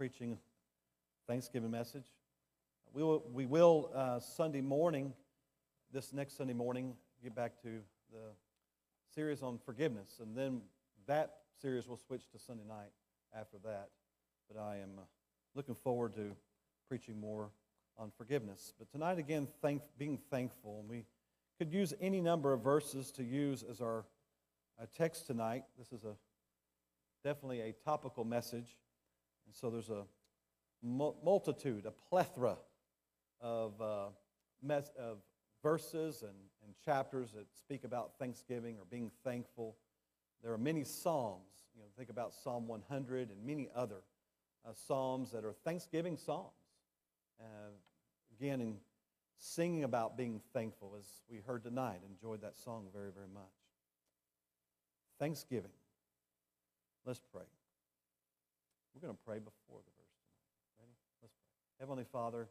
preaching Thanksgiving message. We will, we will uh, Sunday morning, this next Sunday morning, get back to the series on forgiveness, and then that series will switch to Sunday night after that. But I am uh, looking forward to preaching more on forgiveness. But tonight, again, thank, being thankful, and we could use any number of verses to use as our uh, text tonight. This is a definitely a topical message. And so there's a multitude, a plethora of, uh, mes- of verses and, and chapters that speak about thanksgiving or being thankful. There are many psalms. You know, think about Psalm 100 and many other uh, psalms that are thanksgiving psalms. Uh, again, in singing about being thankful, as we heard tonight, enjoyed that song very, very much. Thanksgiving. Let's pray. We're going to pray before the verse tonight. Ready? Let's pray. Heavenly Father,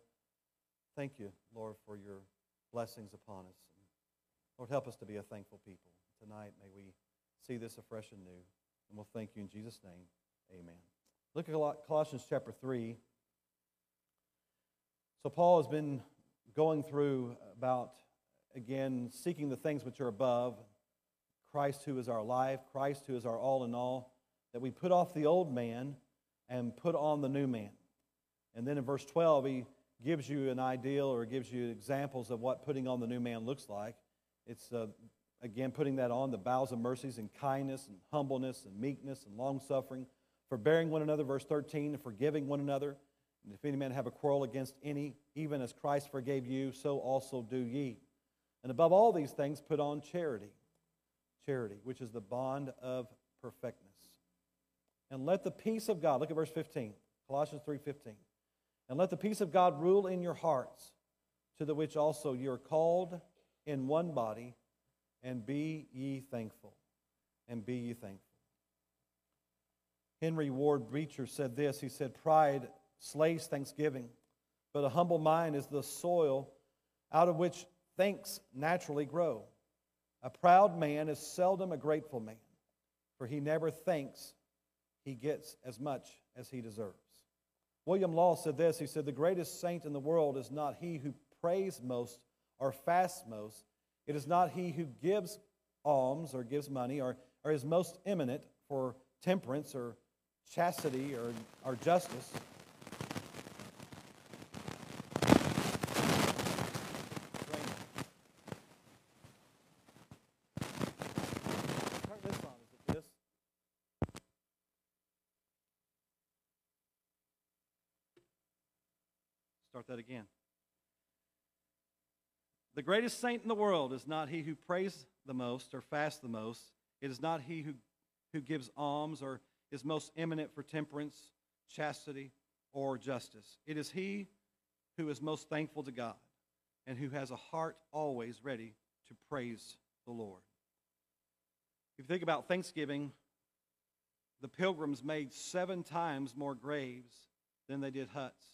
thank you, Lord, for your blessings upon us. And Lord, help us to be a thankful people. Tonight, may we see this afresh and new. And we'll thank you in Jesus' name. Amen. Look at Colossians chapter 3. So, Paul has been going through about, again, seeking the things which are above Christ who is our life, Christ who is our all in all that we put off the old man and put on the new man. And then in verse 12, he gives you an ideal or gives you examples of what putting on the new man looks like. It's, uh, again, putting that on the bowels of mercies and kindness and humbleness and meekness and long suffering, forbearing one another, verse 13, and forgiving one another. And if any man have a quarrel against any, even as Christ forgave you, so also do ye. And above all these things, put on charity. Charity, which is the bond of perfectness. And let the peace of God, look at verse 15, Colossians 3:15. And let the peace of God rule in your hearts, to the which also you are called in one body, and be ye thankful. And be ye thankful. Henry Ward Beecher said this. He said, Pride slays thanksgiving, but a humble mind is the soil out of which thanks naturally grow. A proud man is seldom a grateful man, for he never thanks he gets as much as he deserves. William Law said this He said, The greatest saint in the world is not he who prays most or fasts most. It is not he who gives alms or gives money or, or is most eminent for temperance or chastity or, or justice. Again. The greatest saint in the world is not he who prays the most or fasts the most. It is not he who, who gives alms or is most eminent for temperance, chastity, or justice. It is he who is most thankful to God and who has a heart always ready to praise the Lord. If you think about Thanksgiving, the pilgrims made seven times more graves than they did huts.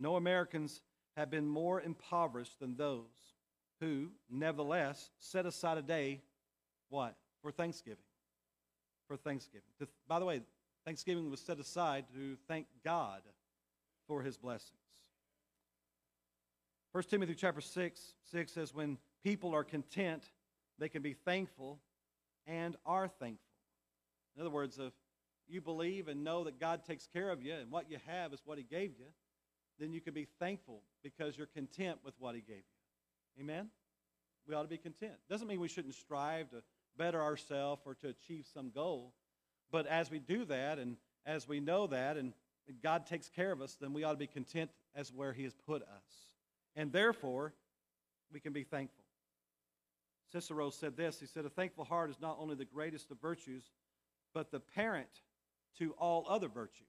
No Americans have been more impoverished than those who, nevertheless, set aside a day, what? For Thanksgiving. For Thanksgiving. By the way, Thanksgiving was set aside to thank God for his blessings. 1 Timothy chapter 6, 6 says, When people are content, they can be thankful and are thankful. In other words, if you believe and know that God takes care of you and what you have is what he gave you, then you can be thankful because you're content with what He gave you. Amen? We ought to be content. Doesn't mean we shouldn't strive to better ourselves or to achieve some goal. But as we do that and as we know that and God takes care of us, then we ought to be content as where He has put us. And therefore, we can be thankful. Cicero said this He said, A thankful heart is not only the greatest of virtues, but the parent to all other virtues.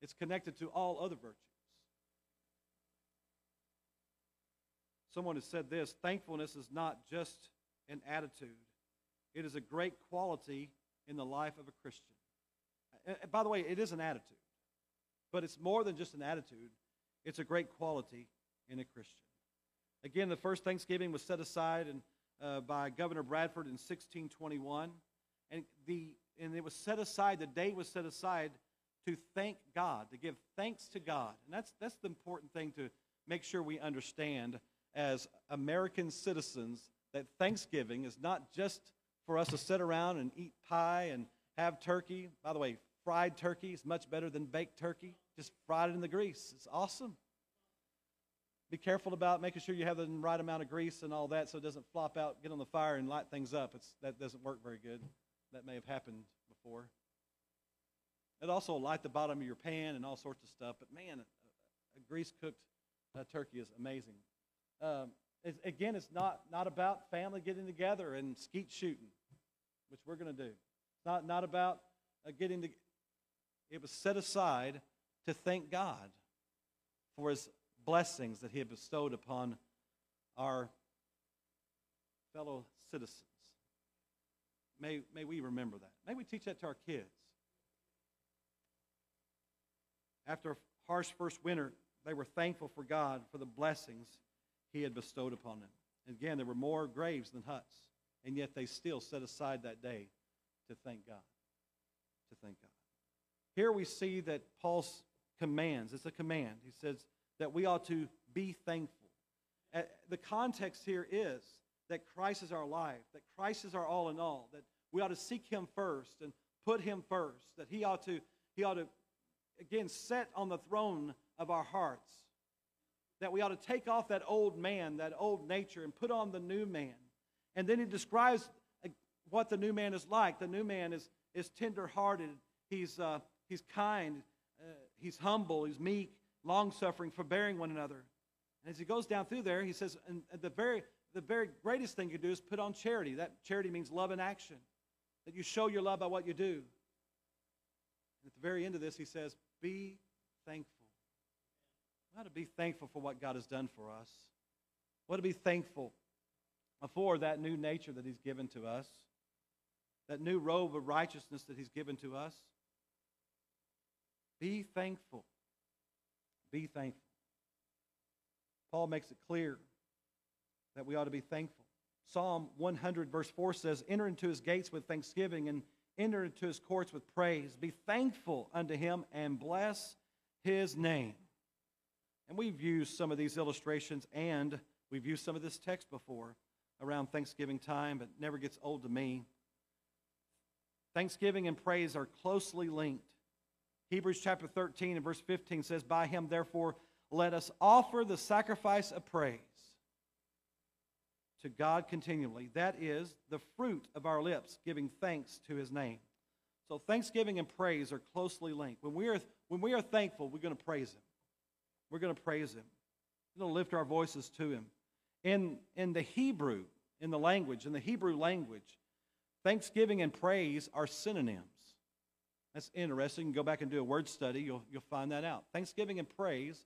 It's connected to all other virtues. Someone has said this thankfulness is not just an attitude, it is a great quality in the life of a Christian. And by the way, it is an attitude, but it's more than just an attitude, it's a great quality in a Christian. Again, the first Thanksgiving was set aside and, uh, by Governor Bradford in 1621, and, the, and it was set aside, the day was set aside to thank God, to give thanks to God. And that's, that's the important thing to make sure we understand as American citizens that Thanksgiving is not just for us to sit around and eat pie and have turkey. By the way, fried turkey is much better than baked turkey. Just fried it in the grease. It's awesome. Be careful about making sure you have the right amount of grease and all that so it doesn't flop out, get on the fire, and light things up. It's, that doesn't work very good. That may have happened before. It also light the bottom of your pan and all sorts of stuff. But man, a, a grease cooked uh, turkey is amazing. Um, it's, again, it's not, not about family getting together and skeet shooting, which we're going to do. It's not, not about uh, getting to, it was set aside to thank God for his blessings that he had bestowed upon our fellow citizens. May, may we remember that. May we teach that to our kids. After a harsh first winter, they were thankful for God for the blessings he had bestowed upon them. And again, there were more graves than huts, and yet they still set aside that day to thank God. To thank God. Here we see that Paul's commands, it's a command. He says that we ought to be thankful. Uh, the context here is that Christ is our life, that Christ is our all in all, that we ought to seek him first and put him first, that he ought to, he ought to again set on the throne of our hearts that we ought to take off that old man, that old nature, and put on the new man. And then he describes uh, what the new man is like. The new man is, is tenderhearted, he's, uh, he's kind, uh, he's humble, he's meek, long suffering, forbearing one another. And as he goes down through there, he says, and the very, the very greatest thing you do is put on charity. That charity means love in action, that you show your love by what you do. And at the very end of this, he says, Be thankful. We ought to be thankful for what God has done for us. We ought to be thankful for that new nature that He's given to us, that new robe of righteousness that He's given to us. Be thankful. Be thankful. Paul makes it clear that we ought to be thankful. Psalm 100, verse 4 says, Enter into his gates with thanksgiving and enter into his courts with praise. Be thankful unto him and bless his name. And we've used some of these illustrations and we've used some of this text before around Thanksgiving time, but never gets old to me. Thanksgiving and praise are closely linked. Hebrews chapter 13 and verse 15 says, By him, therefore, let us offer the sacrifice of praise to God continually. That is the fruit of our lips, giving thanks to his name. So thanksgiving and praise are closely linked. When we are, when we are thankful, we're going to praise him. We're going to praise him. We're going to lift our voices to him. In, in the Hebrew, in the language, in the Hebrew language, thanksgiving and praise are synonyms. That's interesting. You can go back and do a word study, you'll, you'll find that out. Thanksgiving and praise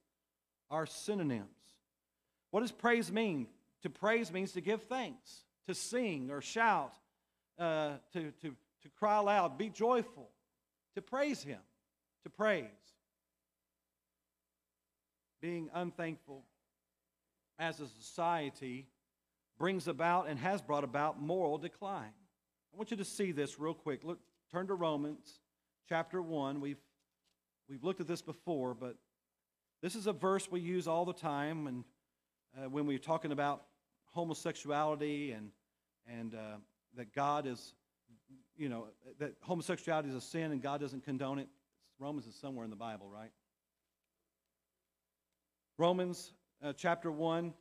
are synonyms. What does praise mean? To praise means to give thanks, to sing or shout, uh, to, to, to cry aloud, be joyful, to praise Him, to praise being unthankful as a society brings about and has brought about moral decline. I want you to see this real quick. Look, turn to Romans chapter 1. We've, we've looked at this before, but this is a verse we use all the time and uh, when we're talking about homosexuality and, and uh, that God is, you know, that homosexuality is a sin and God doesn't condone it. Romans is somewhere in the Bible, right? Romans uh, chapter 1,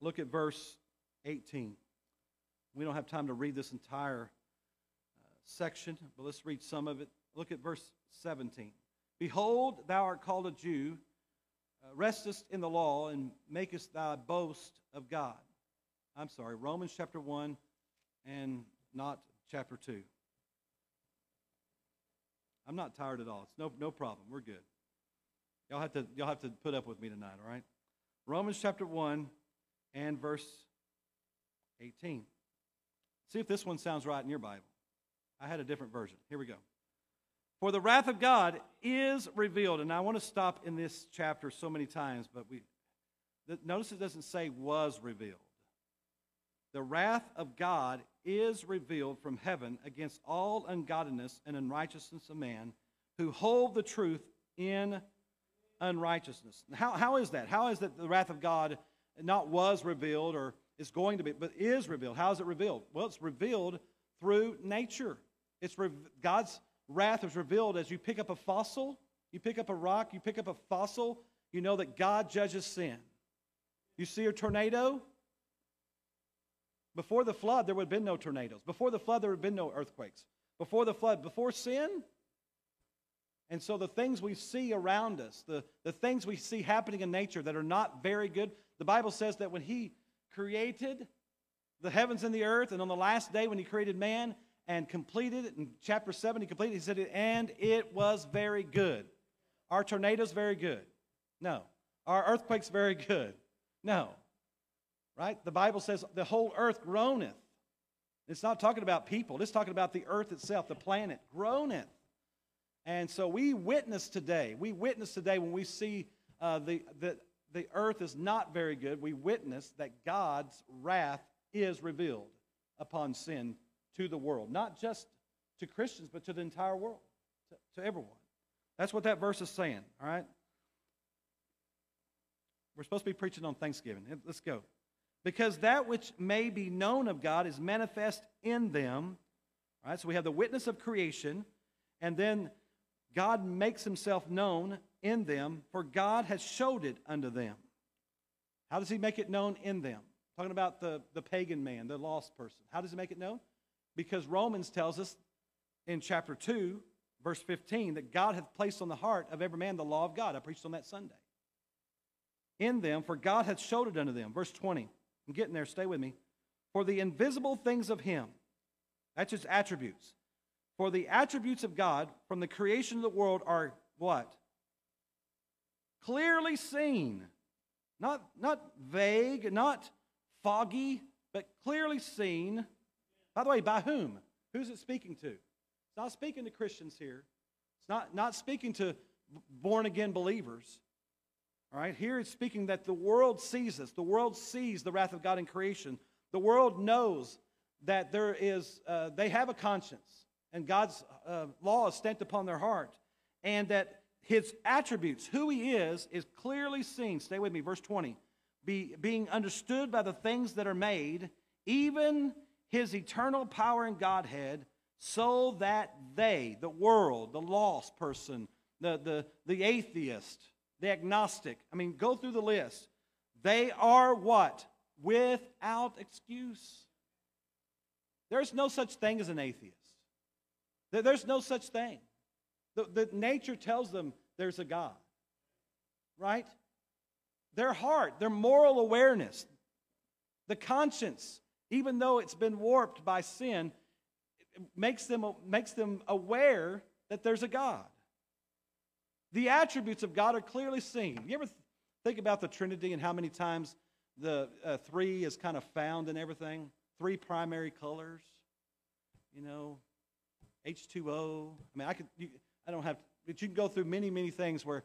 look at verse 18. We don't have time to read this entire uh, section, but let's read some of it. Look at verse 17. Behold, thou art called a Jew, Uh, restest in the law, and makest thy boast of God. I'm sorry, Romans chapter 1 and not chapter 2. I'm not tired at all. It's no, no problem. We're good. Y'all have, to, y'all have to put up with me tonight, all right? Romans chapter 1 and verse 18. See if this one sounds right in your Bible. I had a different version. Here we go. For the wrath of God is revealed. And I want to stop in this chapter so many times, but we notice it doesn't say was revealed. The wrath of God is revealed from heaven against all ungodliness and unrighteousness of man who hold the truth in unrighteousness. How, how is that? How is that the wrath of God not was revealed or is going to be, but is revealed? How is it revealed? Well, it's revealed through nature. It's re- God's wrath is revealed as you pick up a fossil, you pick up a rock, you pick up a fossil, you know that God judges sin. You see a tornado, before the flood, there would have been no tornadoes. Before the flood, there would have been no earthquakes. Before the flood, before sin. And so the things we see around us, the, the things we see happening in nature that are not very good, the Bible says that when He created the heavens and the earth, and on the last day when He created man and completed it, in chapter 7, He completed it, He said, and it was very good. Are tornadoes very good? No. Are earthquakes very good? No. Right? The Bible says the whole earth groaneth. It's not talking about people, it's talking about the earth itself, the planet groaneth. And so we witness today, we witness today when we see uh, the, the, the earth is not very good, we witness that God's wrath is revealed upon sin to the world. Not just to Christians, but to the entire world, to, to everyone. That's what that verse is saying, all right? We're supposed to be preaching on Thanksgiving. Let's go because that which may be known of God is manifest in them. Right? So we have the witness of creation, and then God makes himself known in them, for God has showed it unto them. How does he make it known in them? Talking about the, the pagan man, the lost person. How does he make it known? Because Romans tells us in chapter 2, verse 15, that God hath placed on the heart of every man the law of God. I preached on that Sunday. In them, for God hath showed it unto them. Verse 20. I'm getting there. Stay with me. For the invisible things of Him, that's His attributes. For the attributes of God from the creation of the world are what? Clearly seen. Not, not vague, not foggy, but clearly seen. By the way, by whom? Who's it speaking to? It's not speaking to Christians here. It's not, not speaking to born again believers. All right, here it's speaking that the world sees this. The world sees the wrath of God in creation. The world knows that there is, uh, they have a conscience, and God's uh, law is stamped upon their heart, and that his attributes, who he is, is clearly seen. Stay with me, verse 20. Be, being understood by the things that are made, even his eternal power and Godhead, so that they, the world, the lost person, the, the, the atheist, the agnostic. I mean, go through the list. They are what? Without excuse. There's no such thing as an atheist. There's no such thing. The, the nature tells them there's a God, right? Their heart, their moral awareness, the conscience, even though it's been warped by sin, makes them, makes them aware that there's a God. The attributes of God are clearly seen. You ever think about the Trinity and how many times the uh, three is kind of found in everything? Three primary colors, you know, H2O. I mean, I could, you, I don't have, but you can go through many, many things where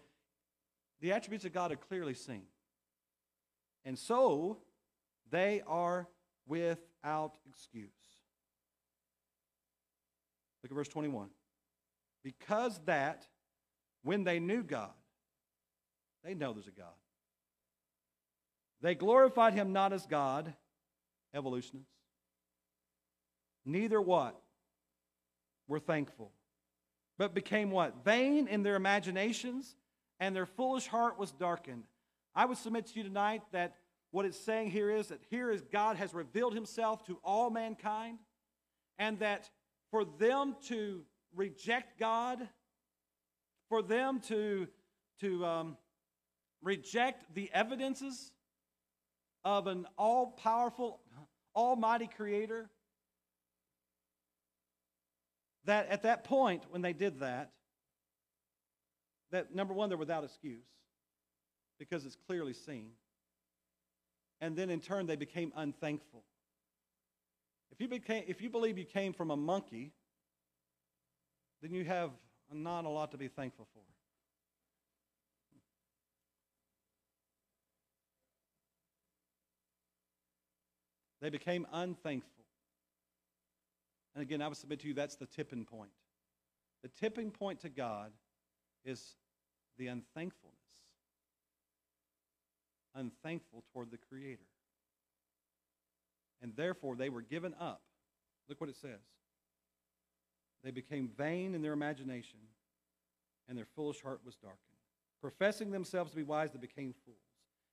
the attributes of God are clearly seen. And so they are without excuse. Look at verse 21. Because that when they knew God, they know there's a God. They glorified him not as God, evolutionists. Neither what? Were thankful. But became what? Vain in their imaginations, and their foolish heart was darkened. I would submit to you tonight that what it's saying here is that here is God has revealed himself to all mankind, and that for them to reject God for them to, to um, reject the evidences of an all powerful, almighty creator. That at that point, when they did that, that number one, they're without excuse because it's clearly seen. And then in turn, they became unthankful. If you, became, if you believe you came from a monkey, then you have not a lot to be thankful for. They became unthankful. And again, I would submit to you that's the tipping point. The tipping point to God is the unthankfulness. Unthankful toward the Creator. And therefore, they were given up. Look what it says. They became vain in their imagination, and their foolish heart was darkened. Professing themselves to be wise, they became fools,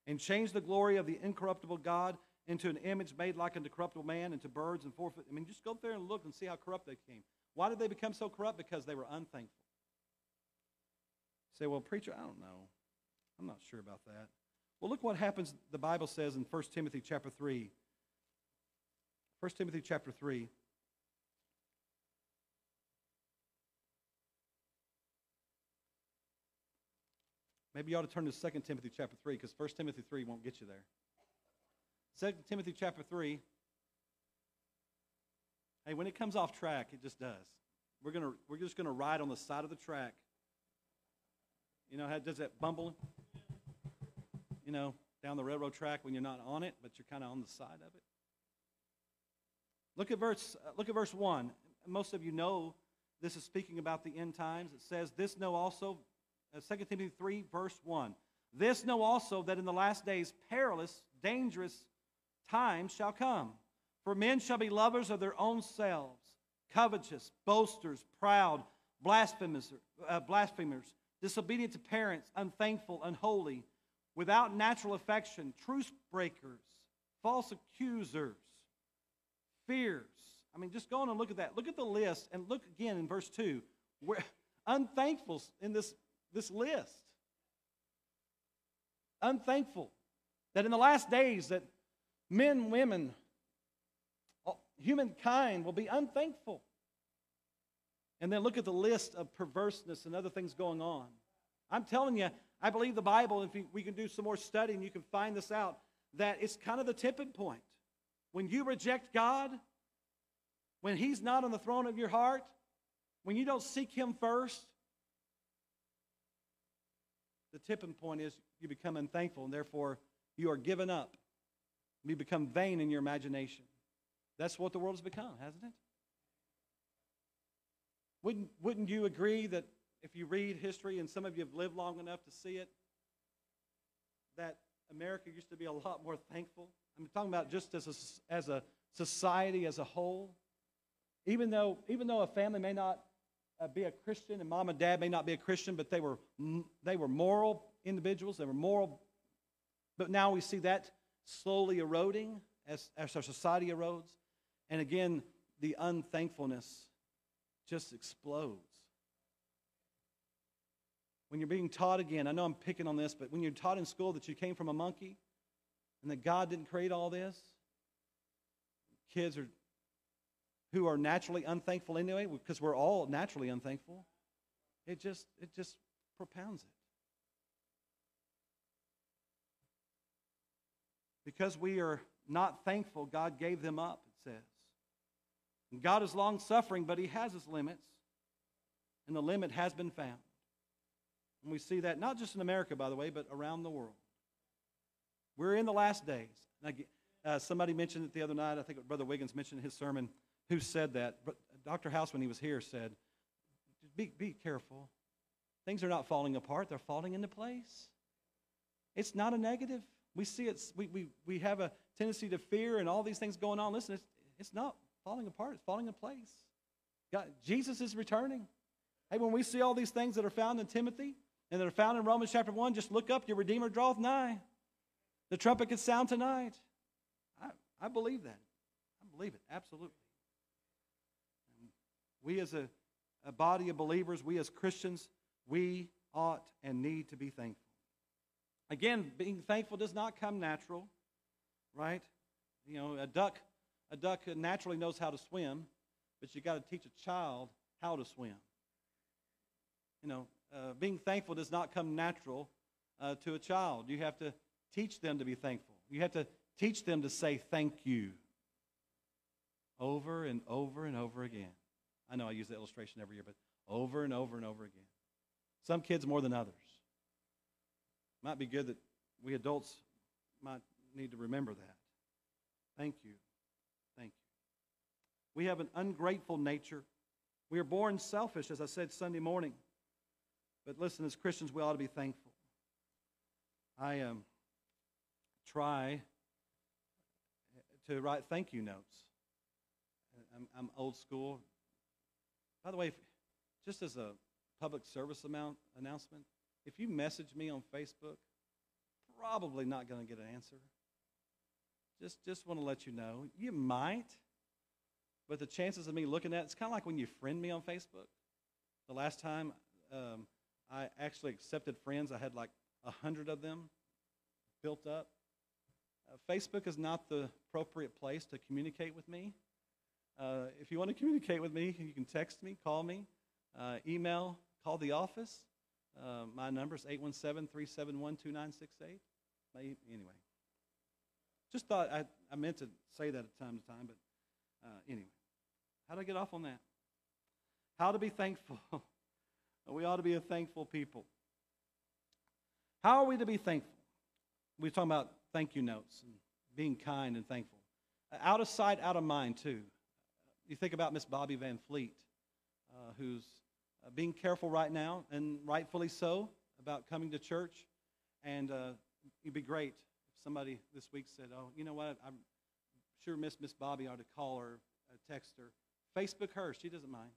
and changed the glory of the incorruptible God into an image made like unto corruptible man, into birds and four. I mean, just go there and look and see how corrupt they became. Why did they become so corrupt? Because they were unthankful. You say, well, preacher, I don't know. I'm not sure about that. Well, look what happens, the Bible says in 1 Timothy chapter 3. 1 Timothy chapter 3. Maybe you ought to turn to 2 Timothy chapter 3 because 1 Timothy 3 won't get you there. 2 Timothy chapter 3. Hey, when it comes off track, it just does. We're, gonna, we're just going to ride on the side of the track. You know how does that bumble? You know, down the railroad track when you're not on it, but you're kind of on the side of it. Look at verse, uh, look at verse 1. Most of you know this is speaking about the end times. It says, This know also, uh, 2 Timothy 3, verse 1. This know also that in the last days perilous, dangerous times shall come. For men shall be lovers of their own selves, covetous, boasters, proud, blasphemers, uh, blasphemers, disobedient to parents, unthankful, unholy, without natural affection, truce breakers, false accusers, fears. I mean, just go on and look at that. Look at the list and look again in verse 2. We're unthankful in this, this list. Unthankful. That in the last days that men, women, humankind will be unthankful. And then look at the list of perverseness and other things going on. I'm telling you, I believe the Bible, if we can do some more studying, you can find this out, that it's kind of the tipping point. When you reject God, when He's not on the throne of your heart, when you don't seek Him first, the tipping point is you become unthankful and therefore you are given up. You become vain in your imagination. That's what the world has become, hasn't it? Wouldn't, wouldn't you agree that if you read history, and some of you have lived long enough to see it, that America used to be a lot more thankful? I'm talking about just as a, as a society as a whole. Even though, even though a family may not uh, be a Christian and mom and dad may not be a Christian, but they were, they were moral individuals, they were moral. But now we see that slowly eroding as, as our society erodes. And again, the unthankfulness just explodes. When you're being taught again, I know I'm picking on this, but when you're taught in school that you came from a monkey and that God didn't create all this, kids are who are naturally unthankful anyway, because we're all naturally unthankful, it just it just propounds it. Because we are not thankful, God gave them up, it says. And God is long suffering, but He has His limits, and the limit has been found. And we see that not just in America, by the way, but around the world. We're in the last days. Uh, somebody mentioned it the other night. I think Brother Wiggins mentioned in his sermon. Who said that? But Dr. House, when he was here, said, be, be careful. Things are not falling apart, they're falling into place. It's not a negative. We see it, we, we, we have a tendency to fear and all these things going on. Listen, it's, it's not falling apart, it's falling in place. God, Jesus is returning. Hey, when we see all these things that are found in Timothy and that are found in Romans chapter 1, just look up, your Redeemer draweth nigh. The trumpet can sound tonight. I, I believe that. I believe it, absolutely. We as a, a body of believers, we as Christians, we ought and need to be thankful. Again, being thankful does not come natural, right? You know, a duck, a duck naturally knows how to swim, but you got to teach a child how to swim. You know, uh, being thankful does not come natural uh, to a child. You have to teach them to be thankful. You have to teach them to say thank you over and over and over again. I know I use that illustration every year, but over and over and over again. Some kids more than others. Might be good that we adults might need to remember that. Thank you. Thank you. We have an ungrateful nature. We are born selfish, as I said Sunday morning. But listen, as Christians, we ought to be thankful. I um, try to write thank you notes. I'm, I'm old school. By the way, if, just as a public service amount, announcement, if you message me on Facebook, probably not going to get an answer. Just, just want to let you know. You might, but the chances of me looking at it, it's kind of like when you friend me on Facebook. The last time um, I actually accepted friends, I had like a hundred of them built up. Uh, Facebook is not the appropriate place to communicate with me. Uh, if you want to communicate with me, you can text me, call me, uh, email, call the office. Uh, my number is 817 371 2968. Anyway, just thought I, I meant to say that at time to time, but uh, anyway. How do I get off on that? How to be thankful. we ought to be a thankful people. How are we to be thankful? We're talking about thank you notes and being kind and thankful. Out of sight, out of mind, too. You think about Miss Bobby Van Fleet, uh, who's uh, being careful right now, and rightfully so, about coming to church. And uh, it'd be great if somebody this week said, "Oh, you know what? I'm sure Miss Miss Bobby ought to call her, uh, text her, Facebook her. She doesn't mind.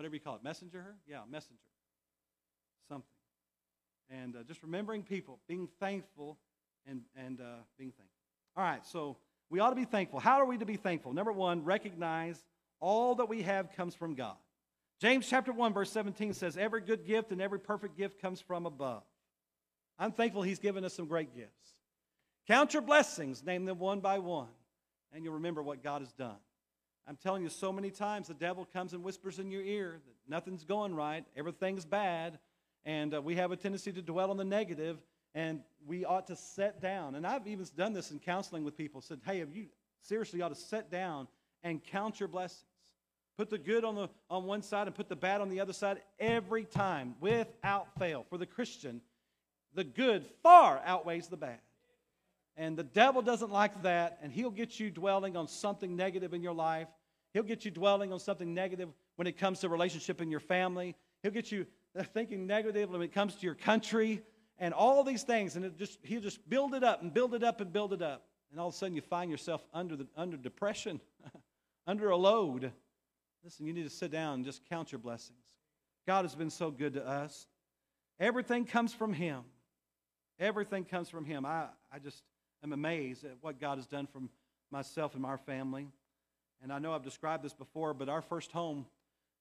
Whatever you call it, messenger. Yeah, messenger. Something. And uh, just remembering people, being thankful, and and uh, being thankful. All right, so we ought to be thankful. How are we to be thankful? Number one, recognize all that we have comes from God. James chapter 1, verse 17 says, Every good gift and every perfect gift comes from above. I'm thankful He's given us some great gifts. Count your blessings, name them one by one, and you'll remember what God has done. I'm telling you, so many times the devil comes and whispers in your ear that nothing's going right, everything's bad, and uh, we have a tendency to dwell on the negative and we ought to set down. And I've even done this in counseling with people. Said, hey, have you seriously ought to set down and count your blessings. Put the good on the on one side and put the bad on the other side every time, without fail. For the Christian, the good far outweighs the bad. And the devil doesn't like that, and he'll get you dwelling on something negative in your life. He'll get you dwelling on something negative when it comes to relationship in your family. He'll get you uh, thinking negative when it comes to your country and all these things, and it just he'll just build it up and build it up and build it up. And all of a sudden you find yourself under the under depression, under a load. Listen, you need to sit down and just count your blessings. God has been so good to us. Everything comes from Him. Everything comes from Him. I, I just am amazed at what God has done for myself and our family. And I know I've described this before, but our first home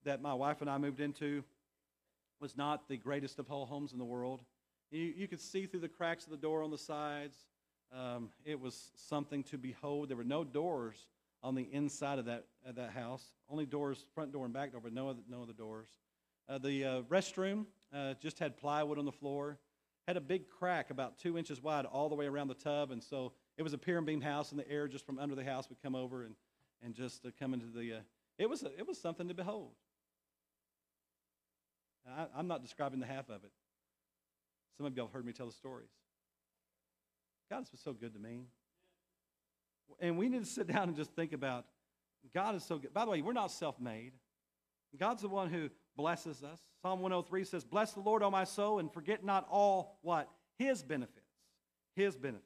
that my wife and I moved into was not the greatest of all homes in the world. You, you could see through the cracks of the door on the sides. Um, it was something to behold. There were no doors on the inside of that, of that house, only doors, front door and back door, but no other, no other doors. Uh, the uh, restroom uh, just had plywood on the floor, had a big crack about two inches wide all the way around the tub, and so it was a pier and beam house, and the air just from under the house would come over and, and just uh, come into the. Uh, it was a, it was something to behold. I, I'm not describing the half of it. Some of y'all have heard me tell the stories. God's been so good to me. And we need to sit down and just think about God is so good. By the way, we're not self made. God's the one who blesses us. Psalm 103 says, Bless the Lord, O my soul, and forget not all what? His benefits. His benefits.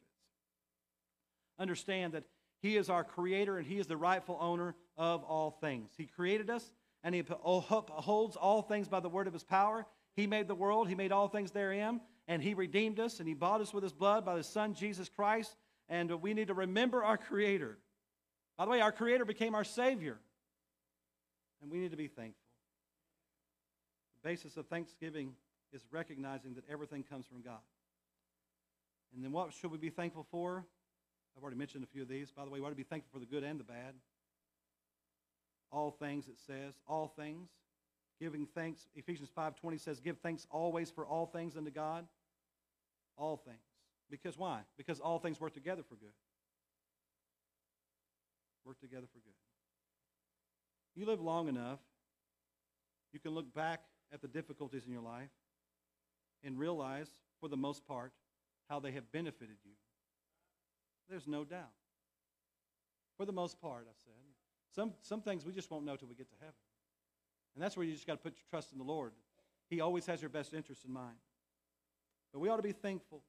Understand that He is our creator and He is the rightful owner of all things. He created us and He oh, holds all things by the word of His power. He made the world, He made all things therein and He redeemed us, and He bought us with His blood by His Son, Jesus Christ. And we need to remember our Creator. By the way, our Creator became our Savior, and we need to be thankful. The basis of thanksgiving is recognizing that everything comes from God. And then what should we be thankful for? I've already mentioned a few of these. By the way, we ought to be thankful for the good and the bad. All things, it says, all things. Giving thanks. Ephesians 5:20 says, "Give thanks always for all things unto God." All things. Because why? Because all things work together for good. Work together for good. You live long enough, you can look back at the difficulties in your life and realize, for the most part, how they have benefited you. There's no doubt. For the most part, I said. Some, some things we just won't know till we get to heaven. And that's where you just got to put your trust in the Lord. He always has your best interest in mind. But we ought to be thankful.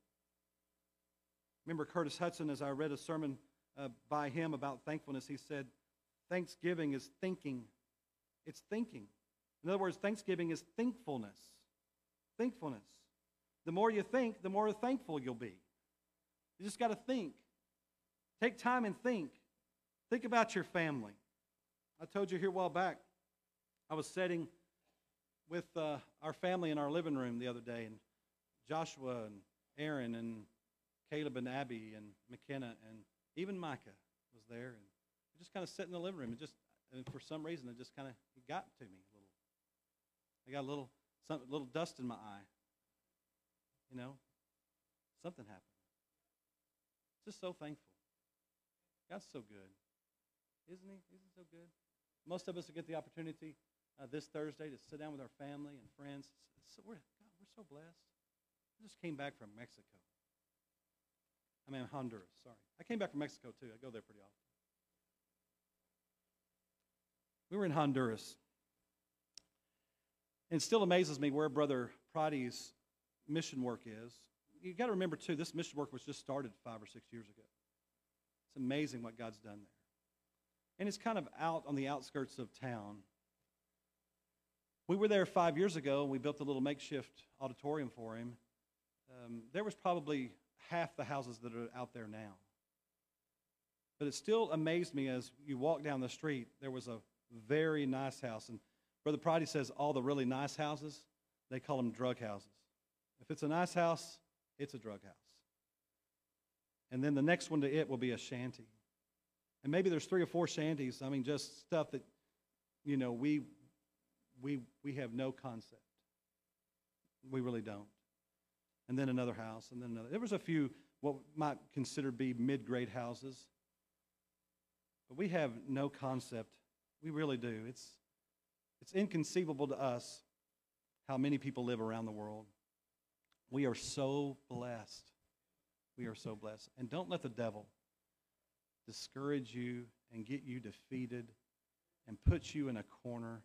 Remember Curtis Hutson, as I read a sermon uh, by him about thankfulness, he said, Thanksgiving is thinking. It's thinking. In other words, Thanksgiving is thankfulness. Thankfulness. The more you think, the more thankful you'll be. You just got to think. Take time and think. Think about your family. I told you here a while back, I was sitting with uh, our family in our living room the other day, and Joshua and Aaron and Caleb and Abby and McKenna and even Micah was there, and I just kind of sat in the living room and just, and for some reason, it just kind of got to me a little. I got a little, some, little dust in my eye. You know, something happened. Just so thankful. God's so good, isn't He? Isn't He so good? Most of us will get the opportunity uh, this Thursday to sit down with our family and friends. So we're, God, we're so blessed. I just came back from Mexico. I mean, Honduras, sorry. I came back from Mexico, too. I go there pretty often. We were in Honduras. And it still amazes me where Brother Pridey's mission work is. You've got to remember, too, this mission work was just started five or six years ago. It's amazing what God's done there. And it's kind of out on the outskirts of town. We were there five years ago, and we built a little makeshift auditorium for him. Um, there was probably half the houses that are out there now. But it still amazed me as you walk down the street, there was a very nice house. And Brother Pridey says all the really nice houses, they call them drug houses. If it's a nice house, it's a drug house. And then the next one to it will be a shanty. And maybe there's three or four shanties. I mean, just stuff that, you know, we, we, we have no concept. We really don't. And then another house, and then another. There was a few what might consider be mid-grade houses. But we have no concept. We really do. It's, it's inconceivable to us how many people live around the world. We are so blessed. We are so blessed. And don't let the devil discourage you and get you defeated and put you in a corner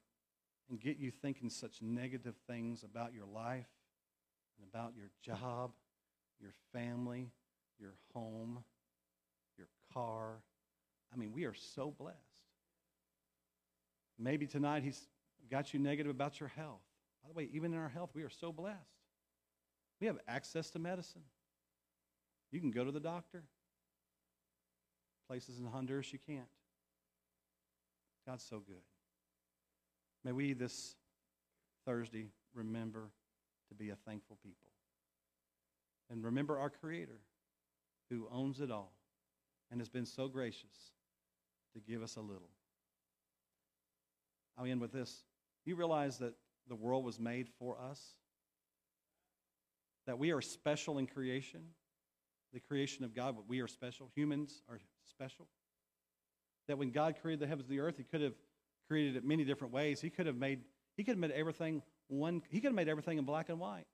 and get you thinking such negative things about your life and about your job, your family, your home, your car. I mean, we are so blessed. Maybe tonight he's got you negative about your health. By the way, even in our health, we are so blessed. We have access to medicine. You can go to the doctor. Places in Honduras you can't. God's so good. May we this Thursday remember to be a thankful people. And remember our Creator who owns it all and has been so gracious to give us a little. I'll end with this. You realize that the world was made for us? That we are special in creation? The creation of God, but we are special. Humans are special. That when God created the heavens and the earth, He could have created it many different ways. He could have made He could have made everything one He could have made everything in black and white.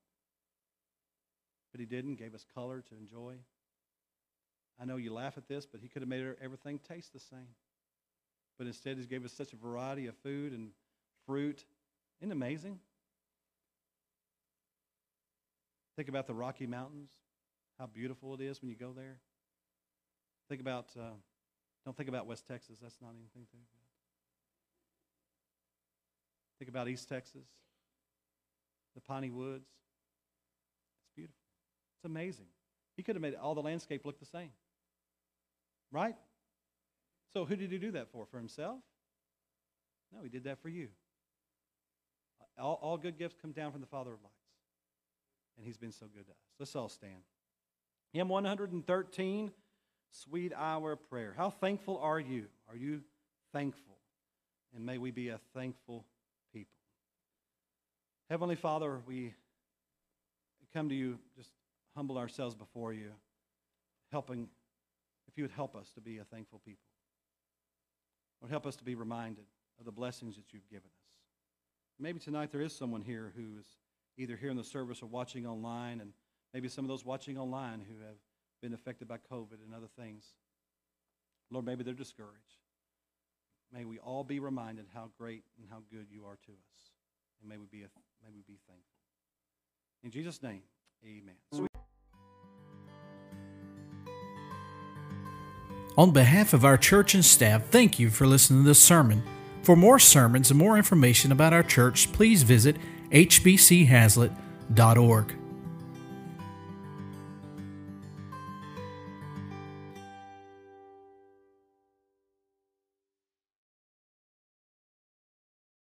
But He didn't, gave us color to enjoy. I know you laugh at this, but He could have made everything taste the same. But instead, He gave us such a variety of food and fruit. Isn't amazing? Think about the Rocky Mountains, how beautiful it is when you go there. Think about, uh, don't think about West Texas. That's not anything to think about. Think about East Texas, the piney woods. It's beautiful. It's amazing. He could have made all the landscape look the same. Right? So who did he do that for? For himself? No, he did that for you. All, all good gifts come down from the Father of lights. And he's been so good to us. Let's all stand. Hymn 113 sweet hour prayer. How thankful are you? Are you thankful? And may we be a thankful people. Heavenly Father, we come to you, just humble ourselves before you, helping, if you would help us to be a thankful people. Lord, help us to be reminded of the blessings that you've given us. Maybe tonight there is someone here who is either here in the service or watching online, and maybe some of those watching online who have been affected by COVID and other things. Lord, maybe they're discouraged. May we all be reminded how great and how good you are to us. And may we be, may we be thankful. In Jesus' name, amen. So On behalf of our church and staff, thank you for listening to this sermon. For more sermons and more information about our church, please visit hbchaslet.org.